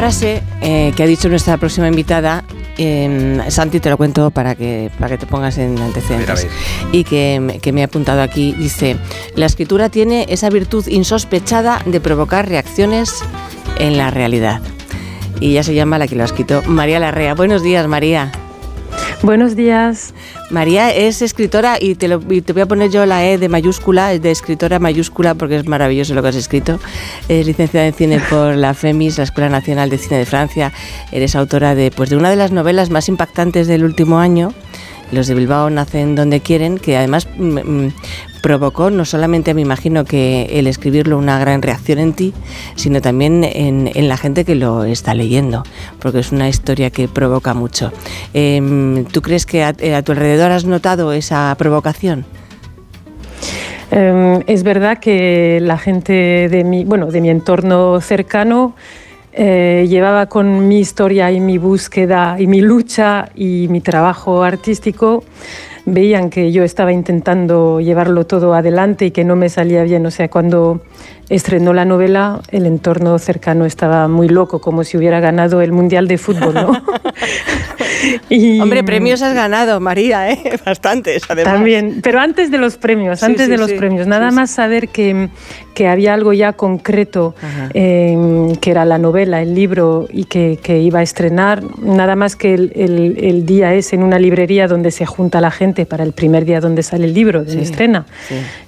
frase eh, que ha dicho nuestra próxima invitada. em, Santi, te lo cuento para que, para que te pongas en antecedentes. Y que, que me ha apuntado aquí. Dice, la escritura tiene esa virtud insospechada de provocar reacciones en la realidad. Y ella se llama la que lo ha escrito, María Larrea. Buenos días, María. Buenos días. María es escritora y te, lo- voy a poner yo la E de mayúscula, de escritora mayúscula porque es maravilloso lo que has escrito. Es licenciada en cine por la FEMIS, la Escuela Nacional de Cine de Francia. Eres autora de, pues, de una de las novelas más impactantes del último año. Los de Bilbao nacen donde quieren, que además mm, mm, provocó no solamente, me imagino, que el escribirlo una gran reacción en ti, sino también en, la gente que lo está leyendo, porque es una historia que provoca mucho. Em, ¿Tú crees que a, eh, a tu alrededor has notado esa provocación? Eh, es verdad que la gente de mi, bueno, de mi entorno cercano eh, llevaba con mi historia y mi búsqueda y mi lucha y mi trabajo artístico veían que yo estaba intentando llevarlo todo adelante y que no me salía bien. O sea, cuando estrenó la novela, el entorno cercano estaba muy loco, como si hubiera ganado el Mundial de Fútbol, ¿no? Y- Hombre, premios has ganado, María, ¿eh? Bastantes, además. También, pero antes de los premios, Sí, antes sí, de los sí, premios, nada más saber que, que había algo ya concreto, eh, que era la novela, el libro y que, que iba a estrenar, nada más que el, el- el día es en una librería donde se junta la gente para el primer día donde sale el libro, donde estrena.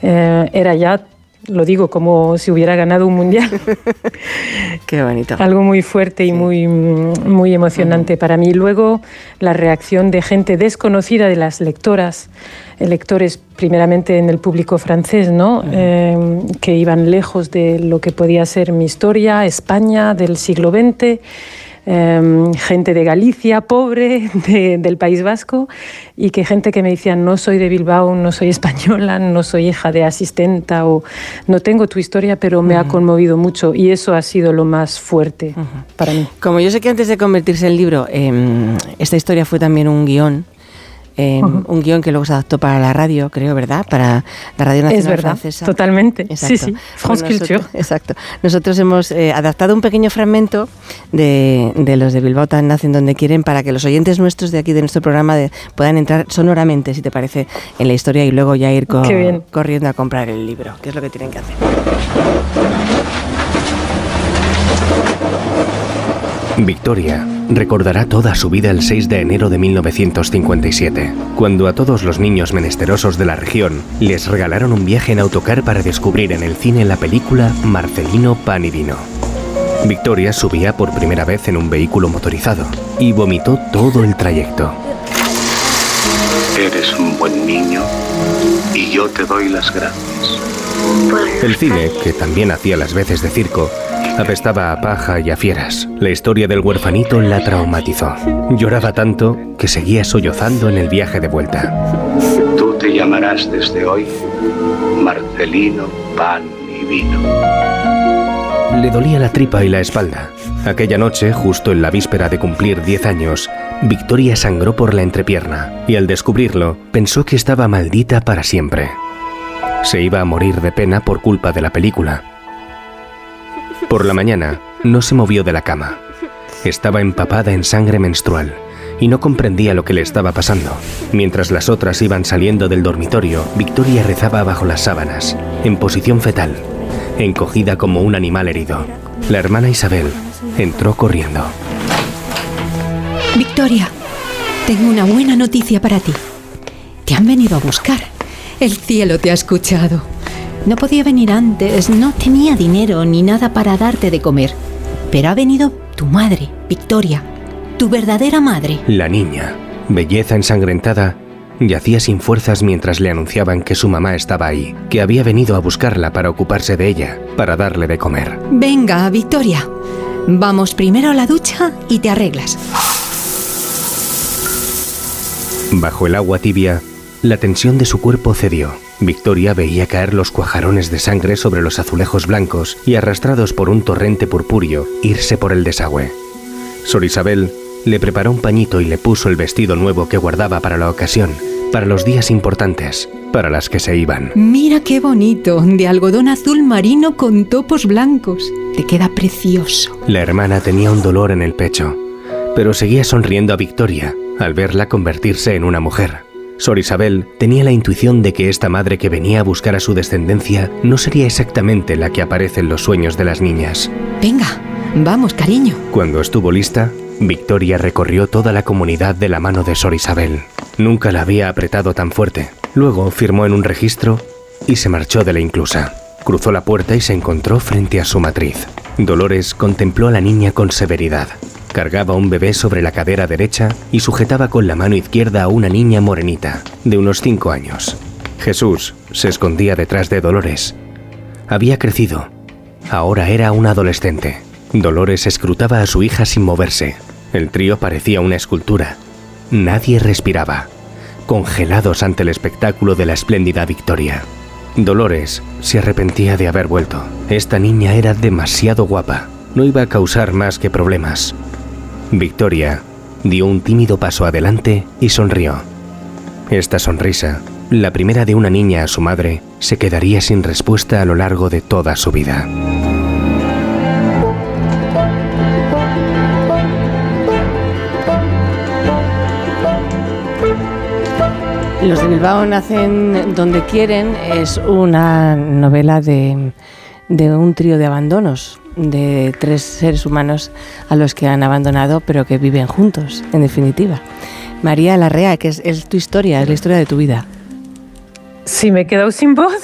Eh, era ya, lo digo, como si hubiera ganado un mundial. Qué bonito. Algo muy fuerte y muy, muy emocionante para mí. Luego, la reacción de gente desconocida de las lectoras, lectores primeramente en el público francés, ¿no? Eh, que iban lejos de lo que podía ser mi historia, España del siglo XX. Eh, gente de Galicia, pobre, de- del País Vasco, y que gente que me decía, no soy de Bilbao, no soy española, no soy hija de asistenta, o no tengo tu historia, pero me ha conmovido mucho, y eso ha sido lo más fuerte para mí. Como yo sé que antes de convertirse en libro, em, esta historia fue también un guion, em, un guion que luego se adaptó para la radio, creo, ¿verdad? Para la Radio Nacional Es verdad, Francesa. totalmente. Exacto. Sí, sí, France Pues Culture. nosotros- Exacto. Nosotros hemos eh, adaptado un pequeño fragmento de, de los de Bilbao tan nacen donde quieren para que los oyentes nuestros de aquí de nuestro programa de- puedan entrar sonoramente, si te parece, en la historia y luego ya ir co- corriendo a comprar el libro, que es lo que tienen que hacer. Victoria recordará toda su vida el 6 de enero de 1957, cuando a todos los niños menesterosos de la región les regalaron un viaje en autocar para descubrir en el cine la película Marcelino Pan y Vino. Victoria subía por primera vez en un vehículo motorizado y vomitó todo el trayecto. Eres un buen niño y yo te doy las gracias. El cine, que también hacía las veces de circo, apestaba a paja y a fieras. La historia del huerfanito la traumatizó. Lloraba tanto que seguía sollozando en el viaje de vuelta. Tú te llamarás desde hoy Marcelino Pan y Vino. Le dolía la tripa y la espalda. Aquella noche, justo en la víspera de cumplir 10 años, Victoria sangró por la entrepierna y al descubrirlo pensó que estaba maldita para siempre. Se iba a morir de pena por culpa de la película. Por la mañana, no se movió de la cama. Estaba empapada en sangre menstrual y no comprendía lo que le estaba pasando. Mientras las otras iban saliendo del dormitorio, Victoria rezaba bajo las sábanas, en posición fetal, encogida como un animal herido. La hermana Isabel entró corriendo. Victoria, tengo una buena noticia para ti. Te han venido a buscar. El cielo te ha escuchado. No podía venir antes, no tenía dinero ni nada para darte de comer. Pero ha venido tu madre, Victoria, tu verdadera madre. La niña, belleza ensangrentada, yacía sin fuerzas mientras le anunciaban que su mamá estaba ahí, que había venido a buscarla para ocuparse de ella, para darle de comer. Venga, Victoria. Vamos primero a la ducha y te arreglas. Bajo el agua tibia, la tensión de su cuerpo cedió. Victoria veía caer los cuajarones de sangre sobre los azulejos blancos y arrastrados por un torrente purpúreo, irse por el desagüe. Sor Isabel le preparó un pañito y le puso el vestido nuevo que guardaba para la ocasión, para los días importantes, para las que se iban. Mira qué bonito, de algodón azul marino con topos blancos. Te queda precioso. La hermana tenía un dolor en el pecho, pero seguía sonriendo a Victoria al verla convertirse en una mujer. Sor Isabel tenía la intuición de que esta madre que venía a buscar a su descendencia no sería exactamente la que aparece en los sueños de las niñas. Venga, vamos, cariño. Cuando estuvo lista, Victoria recorrió toda la comunidad de la mano de Sor Isabel. Nunca la había apretado tan fuerte. Luego firmó en un registro y se marchó de la inclusa. Cruzó la puerta y se encontró frente a su matriz. Dolores contempló a la niña con severidad. Cargaba un bebé sobre la cadera derecha y sujetaba con la mano izquierda a una niña morenita, de unos cinco años. Jesús se escondía detrás de Dolores. Había crecido. Ahora era un adolescente. Dolores escrutaba a su hija sin moverse. El trío parecía una escultura. Nadie respiraba, congelados ante el espectáculo de la espléndida victoria. Dolores se arrepentía de haber vuelto. Esta niña era demasiado guapa. No iba a causar más que problemas. Victoria dio un tímido paso adelante y sonrió. Esta sonrisa, la primera de una niña a su madre, se quedaría sin respuesta a lo largo de toda su vida. Los de Bilbao nacen donde quieren es una novela de, de un trío de abandonos, de tres seres humanos a los que han abandonado pero que viven juntos, en definitiva. María Larrea, que es, es tu historia, es la historia de tu vida. Sí, me he quedado sin voz.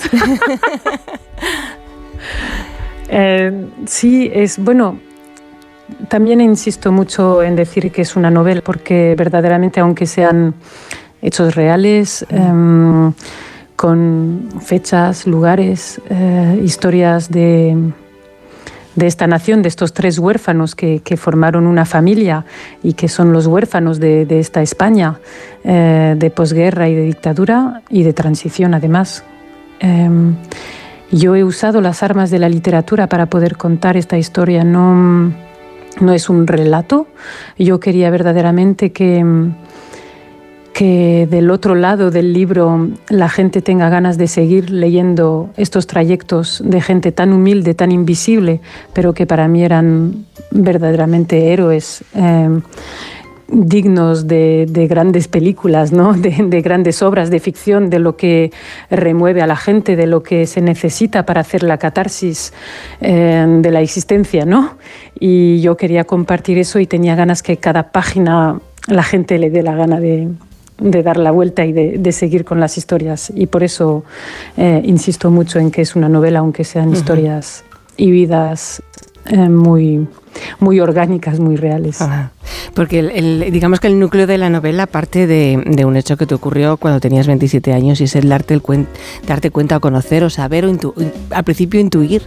Eh, sí, es bueno. También insisto mucho en decir que es una novela, porque verdaderamente, aunque sean hechos reales, em, con fechas, lugares, eh, historias de, de esta nación, de estos tres huérfanos que, que, formaron una familia y que son los huérfanos de, de esta España eh, de posguerra y de dictadura y de transición además. Eh, yo he usado las armas de la literatura para poder contar esta historia, no, no es un relato, yo quería verdaderamente que que del otro lado del libro la gente tenga ganas de seguir leyendo estos trayectos de gente tan humilde, tan invisible, pero que para mí eran verdaderamente héroes. Eh, dignos de, de, grandes películas, ¿no? De, de, grandes obras de ficción, de lo que remueve a la gente, de lo que se necesita para hacer la catarsis eh, de la existencia. ¿no? Y yo quería compartir eso y tenía ganas que cada página la gente le dé la gana de, de dar la vuelta y de, de, seguir con las historias. Y por eso eh, insisto mucho en que es una novela, aunque sean uh -huh. historias y vidas eh, muy, muy orgánicas, muy reales. Ajá. Porque el, el, digamos que el núcleo de la novela parte de, de, un hecho que te ocurrió cuando tenías 27 años y es el darte, el cuen, darte cuenta o conocer o saber o intu, al principio intuir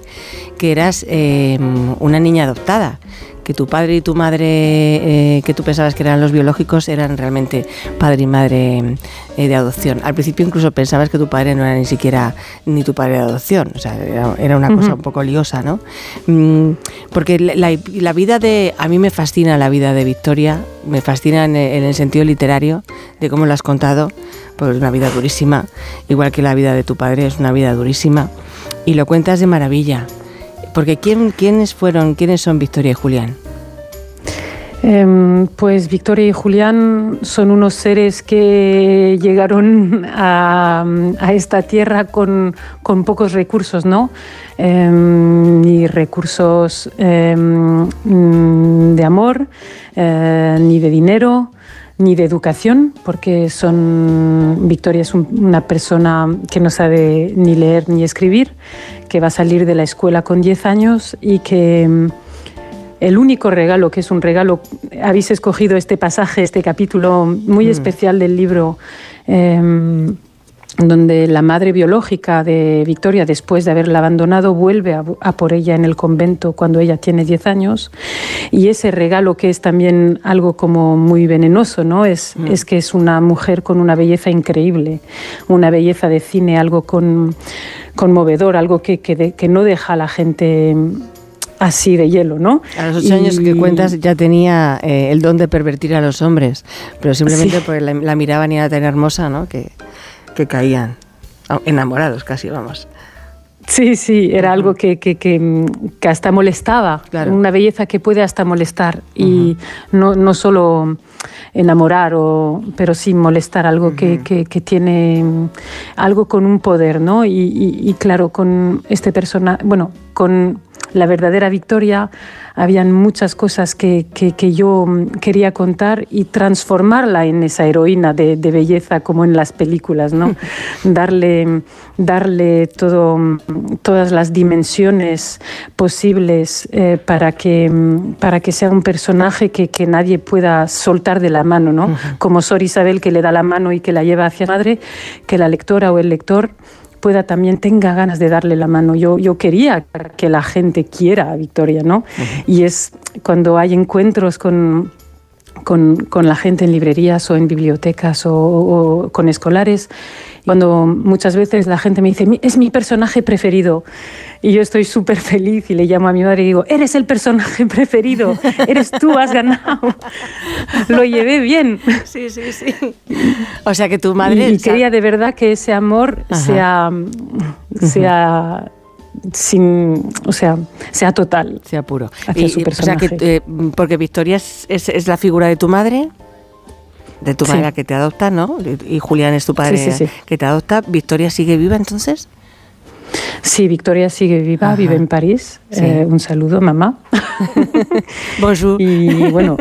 que eras eh, una niña adoptada que tu padre y tu madre, eh, que tú pensabas que eran los biológicos, eran realmente padre y madre eh, de adopción. Al principio incluso pensabas que tu padre no era ni siquiera ni tu padre de adopción, o sea, era, era una cosa uh -huh. un poco liosa, ¿no? Mm, porque la, la, vida de, a mí me fascina la vida de Victoria, me fascina en, en el sentido literario de cómo lo has contado, pues una vida durísima, igual que la vida de tu padre es una vida durísima, y lo cuentas de maravilla. Porque ¿quién, ¿quiénes fueron, quiénes son Victoria y Julián? Eh, pues Victoria y Julián son unos seres que llegaron a, esta tierra con, pocos recursos, ¿no? Ni recursos eh, de amor, eh, ni de dinero, ni de educación, porque son Victoria es un, una persona que no sabe ni leer ni escribir, que va a salir de la escuela con 10 años y que el único regalo, que es un regalo, habéis escogido este pasaje, este capítulo muy mm. especial del libro, eh, donde la madre biológica de Victoria, después de haberla abandonado, vuelve a, a, por ella en el convento cuando ella tiene 10 años. Y ese regalo que es también algo como muy venenoso, ¿no? Es, mm. es que es una mujer con una belleza increíble, una belleza de cine, algo con, conmovedor, algo que, que, de, que no deja a la gente así de hielo, ¿no? A los ocho años que cuentas ya tenía eh, el don de pervertir a los hombres, pero simplemente porque la, miraban y era tan hermosa, ¿no? Que, que caían enamorados casi, vamos. Sí, sí, era algo que, que, que, hasta molestaba, una belleza que puede hasta molestar y no, no, solo enamorar, o, pero sí molestar, algo que, tiene algo con un poder, ¿no? Y, y claro, con este personaje, bueno, con la verdadera victoria, habían muchas cosas que, que, yo quería contar y transformarla en esa heroína de, belleza como en las películas, ¿no? darle darle todo, todas las dimensiones posibles eh, para, que, para que sea un personaje que, que, nadie pueda soltar de la mano, ¿no? Como Sor Isabel que le da la mano y que la lleva hacia madre, que la lectora o el lector pueda también tenga ganas de darle la mano. Yo, yo quería que la gente quiera a Victoria, ¿no? Y es cuando hay encuentros con, con, con, la gente en librerías o en bibliotecas o con escolares cuando muchas veces la gente me dice, es mi personaje preferido, y yo estoy súper feliz y le llamo a mi madre y digo, eres el personaje preferido, eres tú, has ganado. Lo llevé bien. Sí, sí, sí. O sea que tu madre... Y, quería de verdad que ese amor sea, sea sin, o sea, sea total. Sea puro. Hacia su personaje. O sea que, eh, porque Victoria es, es, la figura de tu madre de tu madre que te adopta, ¿no? Y Julián es tu padre que te adopta. ¿Victoria sigue viva entonces? Sí, Victoria sigue viva, vive en París. Eh, un saludo, mamá. bonjour. Y bueno,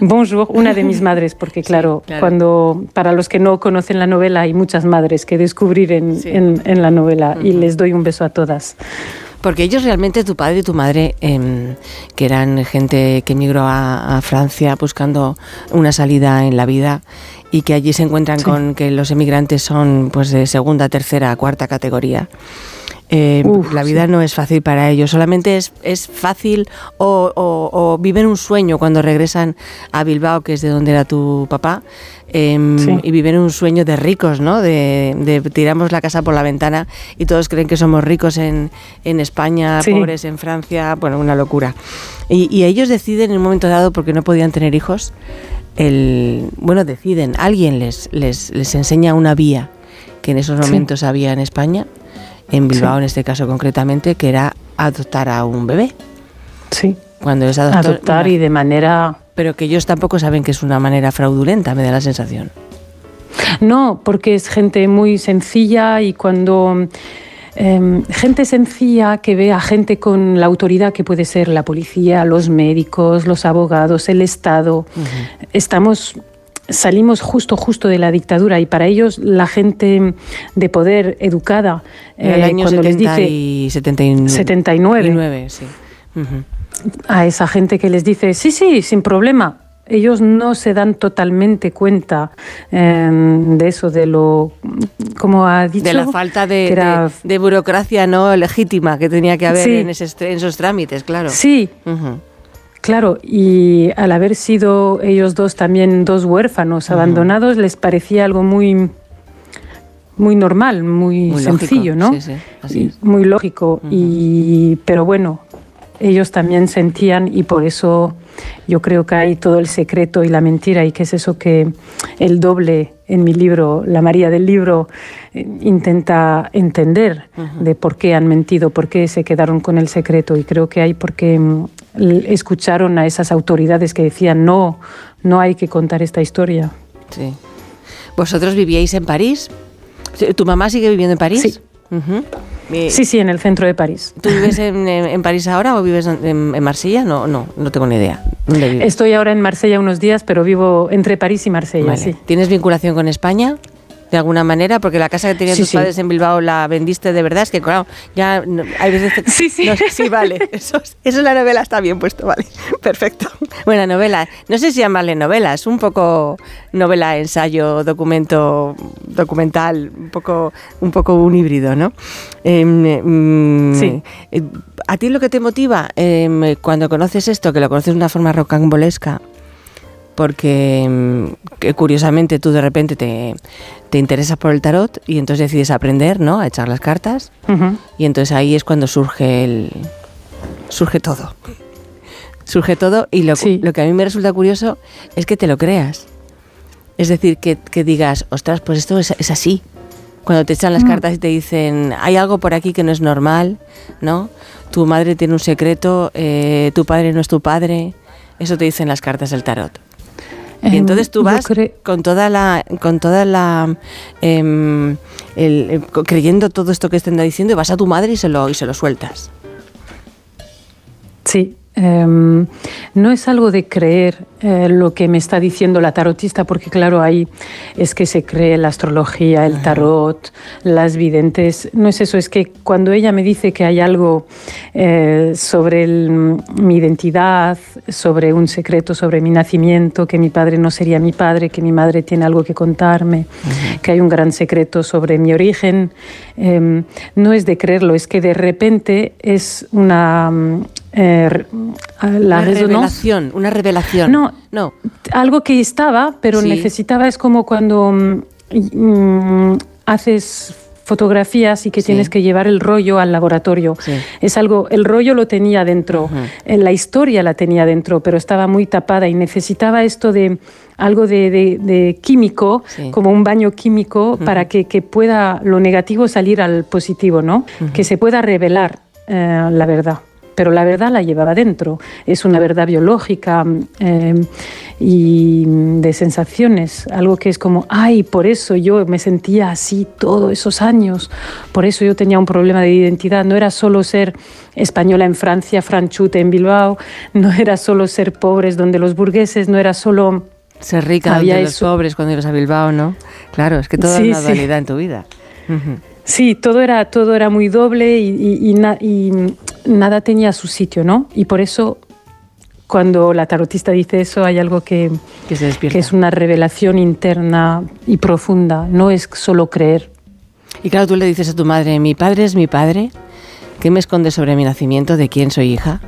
bonjour, una de mis madres, porque claro, cuando para los que no conocen la novela hay muchas madres que descubrir en, en, la novela y les doy un beso a todas. Porque ellos realmente, tu padre y tu madre, em, que eran gente que emigró a, Francia buscando una salida en la vida y que allí se encuentran con que los emigrantes son pues de segunda, tercera, cuarta categoría. Eh, la vida no es fácil para ellos, solamente es, es fácil o, viven un sueño cuando regresan a Bilbao, que es de donde era tu papá, em, y viven un sueño de ricos, ¿no? De, tiramos la casa por la ventana y todos creen que somos ricos en, España, pobres en Francia, bueno, una locura. Y, ellos deciden en un momento dado, porque no podían tener hijos, el, bueno, deciden, alguien les, les, les enseña una vía que en esos momentos había en España en Bilbao en este caso concretamente, que era adoptar a un bebé. Sí. Cuando es adoptar, adoptar y de manera... Pero que ellos tampoco saben que es una manera fraudulenta, me da la sensación. No, porque es gente muy sencilla y cuando... Em, gente sencilla que ve a gente con la autoridad que puede ser la policía, los médicos, los abogados, el Estado. Estamos salimos justo, justo de la dictadura y para ellos la gente de poder educada, eh, el año cuando les dice 79, 79 sí. a esa gente que les dice, sí, sí, sin problema, ellos no se dan totalmente cuenta em, de eso, de lo, como ha dicho... De la falta de, de, burocracia no legítima que tenía que haber en, esos trámites, claro. Sí. Claro, y al haber sido ellos dos también dos huérfanos abandonados, les parecía algo muy muy normal, muy, sencillo, ¿no? Sí, sí, así Muy lógico. y, pero bueno, ellos también sentían y por eso yo creo que hay todo el secreto y la mentira y que es eso que el doble en mi libro, la María del libro, eh, intenta entender de por qué han mentido, por qué se quedaron con el secreto. Y creo que hay porque mm, escucharon a esas autoridades que decían no, no hay que contar esta historia. Sí. ¿Vosotros vivíais en París? ¿Tu mamá sigue viviendo en París? Sí. Sí, sí, en el centro de París. ¿Tú vives en, París ahora o vives en, Marsella? No, no, no tengo ni idea. Estoy ahora en Marsella unos días, pero vivo entre París y Marsella, sí. ¿Tienes vinculación con España? De alguna manera, porque la casa que tenían tus padres en Bilbao la vendiste de verdad, es que claro, ya hay veces que... Sí, sí. sí, vale, eso, es la novela, está bien puesto, vale, perfecto. Buena novela, no sé si llamarle novela, es un poco novela, ensayo, documento, documental, un poco un, poco un híbrido, ¿no? Em, sí. Eh, ¿A ti lo que te motiva em, cuando conoces esto, que lo conoces de una forma rocambolesca, porque mm, curiosamente tú de repente te, te, interesas por el tarot y entonces decides aprender, ¿no? A echar las cartas. Y entonces ahí es cuando surge el... surge todo. Surge todo y lo, lo que a mí me resulta curioso es que te lo creas. Es decir, que, digas, ostras, pues esto es, así. Cuando te echan las mm. cartas y te dicen, hay algo por aquí que no es normal, ¿no? Tu madre tiene un secreto, eh, tu padre no es tu padre. Eso te dicen las cartas del tarot. Y em, entonces tú vas con toda la, con toda la, em, creyendo todo esto que estén diciendo y vas a tu madre y se lo, y se lo sueltas. Sí, Em, no es algo de creer eh, lo que me está diciendo la tarotista, porque claro, ahí es que se cree la astrología, el tarot, las videntes. No es eso, es que cuando ella me dice que hay algo eh, sobre mi identidad, sobre un secreto, sobre mi nacimiento, que mi padre no sería mi padre, que mi madre tiene algo que contarme, que hay un gran secreto sobre mi origen, em, no es de creerlo, es que de repente es una eh, la una revelación, una revelación. No, no. Algo que estaba, pero necesitaba, es como cuando mm, haces fotografías y que tienes que llevar el rollo al laboratorio. Es algo, el rollo lo tenía dentro, eh, la historia la tenía dentro, pero estaba muy tapada y necesitaba esto de algo de, químico, como un baño químico, para que, pueda lo negativo salir al positivo, ¿no? Que se pueda revelar eh, la verdad pero la verdad la llevaba dentro. Es una verdad biológica eh, y de sensaciones, algo que es como, ay, por eso yo me sentía así todos esos años, por eso yo tenía un problema de identidad. No era solo ser española en Francia, franchute en Bilbao, no era solo ser pobres donde los burgueses, no era solo... Ser rica donde los pobres cuando ibas a Bilbao, ¿no? Claro, es que toda sí, una dualidad en tu vida. Sí, todo era, todo era muy doble y, nada tenía su sitio, ¿no? Y por eso cuando la tarotista dice eso hay algo que, que, es una revelación interna y profunda, no es solo creer. Y claro, tú le dices a tu madre, mi padre es mi padre, ¿qué me esconde sobre mi nacimiento? ¿De quién soy hija?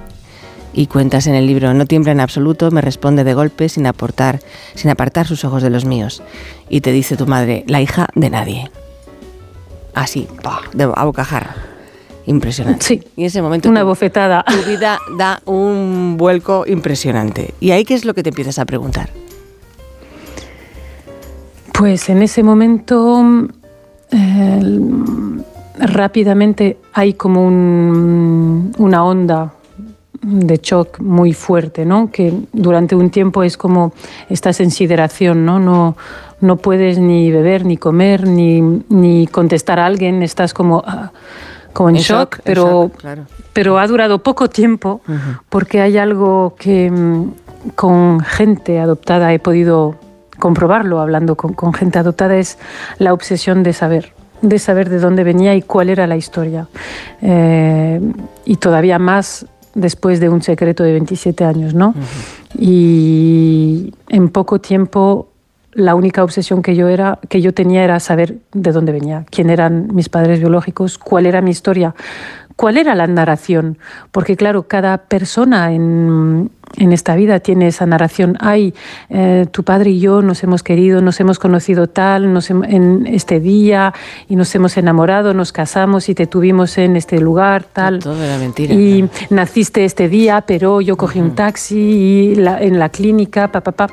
Y cuentas en el libro, no tiembla en absoluto, me responde de golpe sin aportar, sin apartar sus ojos de los míos. Y te dice tu madre, la hija de nadie así, de, a bocajarra. Impresionante. Sí. Y en ese momento. Una bofetada. Tu vida da un vuelco impresionante. ¿Y ahí qué es lo que te empiezas a preguntar? Pues en ese momento. rápidamente hay como una onda de shock muy fuerte, ¿no? Que durante un tiempo es como estás en sideración, ¿no? No, no puedes ni beber, ni comer, ni, ni contestar a alguien, estás como, ah, como en, shock, pero, pero ha durado poco tiempo porque hay algo que mm, con gente adoptada he podido comprobarlo hablando con, con gente adoptada, es la obsesión de saber de saber de dónde venía y cuál era la historia. Eh, y todavía más después de un secreto de 27 años, ¿no? Y en poco tiempo la única obsesión que yo, era, que yo tenía era saber de dónde venía, quién eran mis padres biológicos, cuál era mi historia, cuál era la narración, porque claro, cada persona en, en esta vida tiene esa narración. Ay, eh, tu padre y yo nos hemos querido, nos hemos conocido tal, nos en este día y nos hemos enamorado, nos casamos y te tuvimos en este lugar tal. Todo era mentira. Y naciste este día, pero yo cogí un taxi y en la clínica, pa, pa, pa.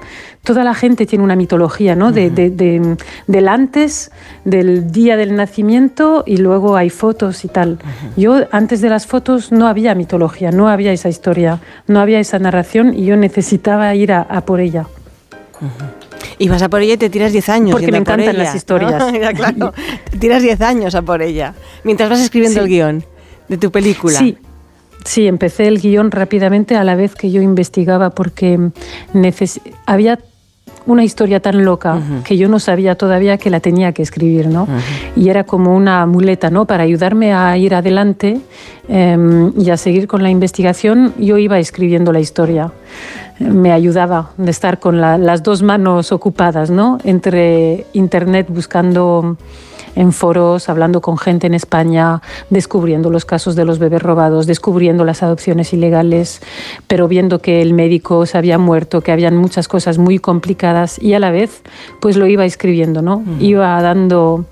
Toda la gente tiene una mitología, ¿no? de, de, del antes, del día del nacimiento y luego hay fotos y tal. Yo antes de las fotos no había mitología, no había esa historia, no había esa narración y yo necesitaba ir a, por ella. Y vas a por ella y te tiras 10 años. Porque me encantan las historias. claro, te tiras 10 años a por ella. Mientras vas escribiendo el guion de tu película. Sí, sí, empecé el guion rápidamente a la vez que yo investigaba porque había una historia tan loca que yo no sabía todavía que la tenía que escribir, ¿no? Y era como una muleta, ¿no? Para ayudarme a ir adelante em, y a seguir con la investigación, yo iba escribiendo la historia. Me ayudaba de estar con las dos manos ocupadas, ¿no? Entre internet buscando en foros, hablando con gente en España, descubriendo los casos de los bebés robados, descubriendo las adopciones ilegales, pero viendo que el médico se había muerto, que habían muchas cosas muy complicadas y a la vez pues lo iba escribiendo, ¿no? Iba dando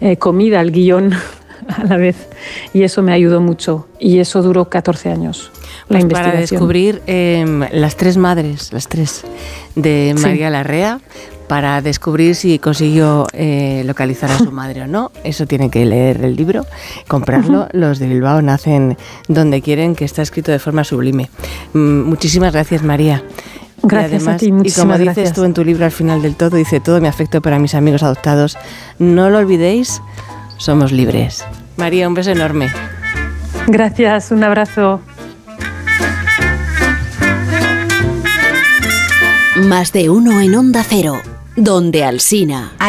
eh, comida al guion a la vez y eso me ayudó mucho y eso duró 14 años. la Pues investigación. para descubrir em, las tres madres, las tres, de Sí. María Larrea, para descubrir si consiguió eh, localizar a su madre o no. Eso tiene que leer el libro, comprarlo. Los de Bilbao nacen donde quieren, que está escrito de forma sublime. Mm, muchísimas gracias, María. Y Gracias a ti, y como muchísimas dices gracias. tú en tu libro al final del todo, dice todo mi afecto para mis amigos adoptados. No lo olvidéis, somos libres. María, un beso enorme. Gracias, un abrazo. Más de uno en Onda Cero, donde Alsina.